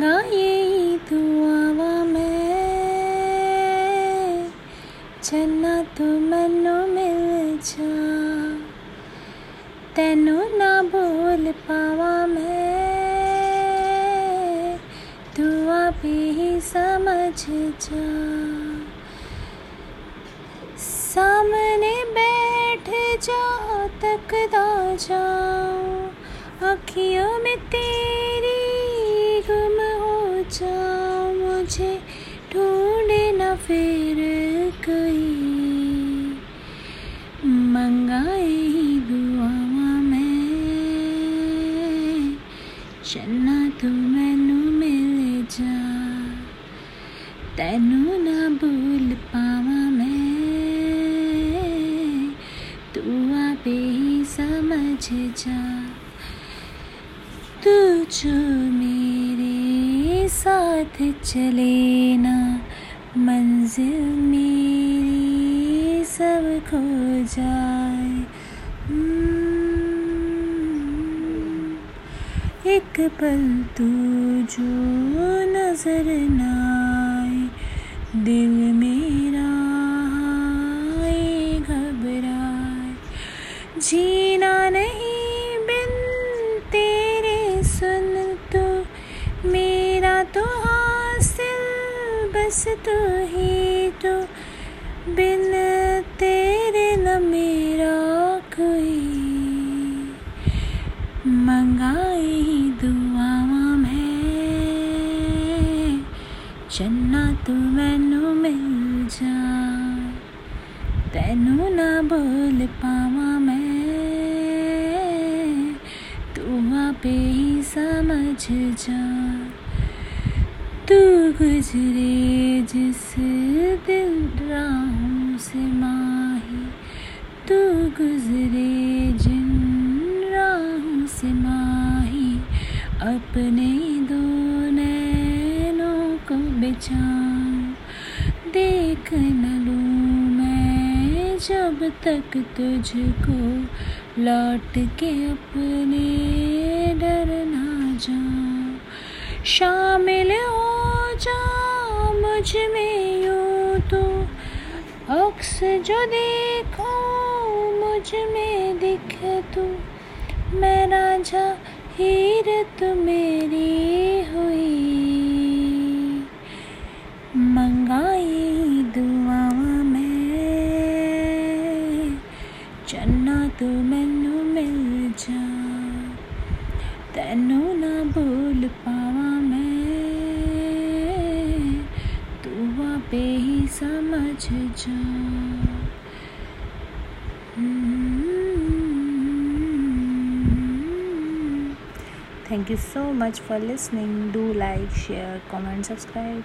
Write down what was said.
गाए दुआवा मैं जन्ना तू मनो मिल जा तेनू ना भूल पावा मैं दुआ भी ही समझ जा सामने बैठ जाओ, तकदा जाओ। अखियों में तेरी तुझे ढूंढे न फिर कहीं। मंगाए ही दुआवा में। चन्ना तू मैनू मिल जा। तेनू ना भूल पावा मैं। तू आप ही समझ जा। तू चो मेरी साथ चले ना। मंजिल मेरी सब खो जाए। हम्म, एक पल तू जो नज़र ना आए। दिल मेरा बस तू ही तो बिन तेरे न मेरा कोई। मंगाई ही मैं चन्ना तू मैनू मिल जा। तेनू ना बोल पावा मैं तू पे ही समझ जा। तू गुजरे जिस दिल राहों से माही, तू गुजरे जिन राहों से माही, अपने दो नैनों को बिछाऊं। देख न लूँ मैं जब तक तुझको लौट के अपने डर ना जाऊँ। शामिल हो मुझमें यूँ तो अक्स जो देखो मुझमें दिख तू। मैं राजा हीर तू मेरी हुई। मंगाई दुआ मैं चन्ना तू मैनू मिल जा। तेनू ना भूल पा Mm-hmm. thank you so much for listening. Do like share comment subscribe.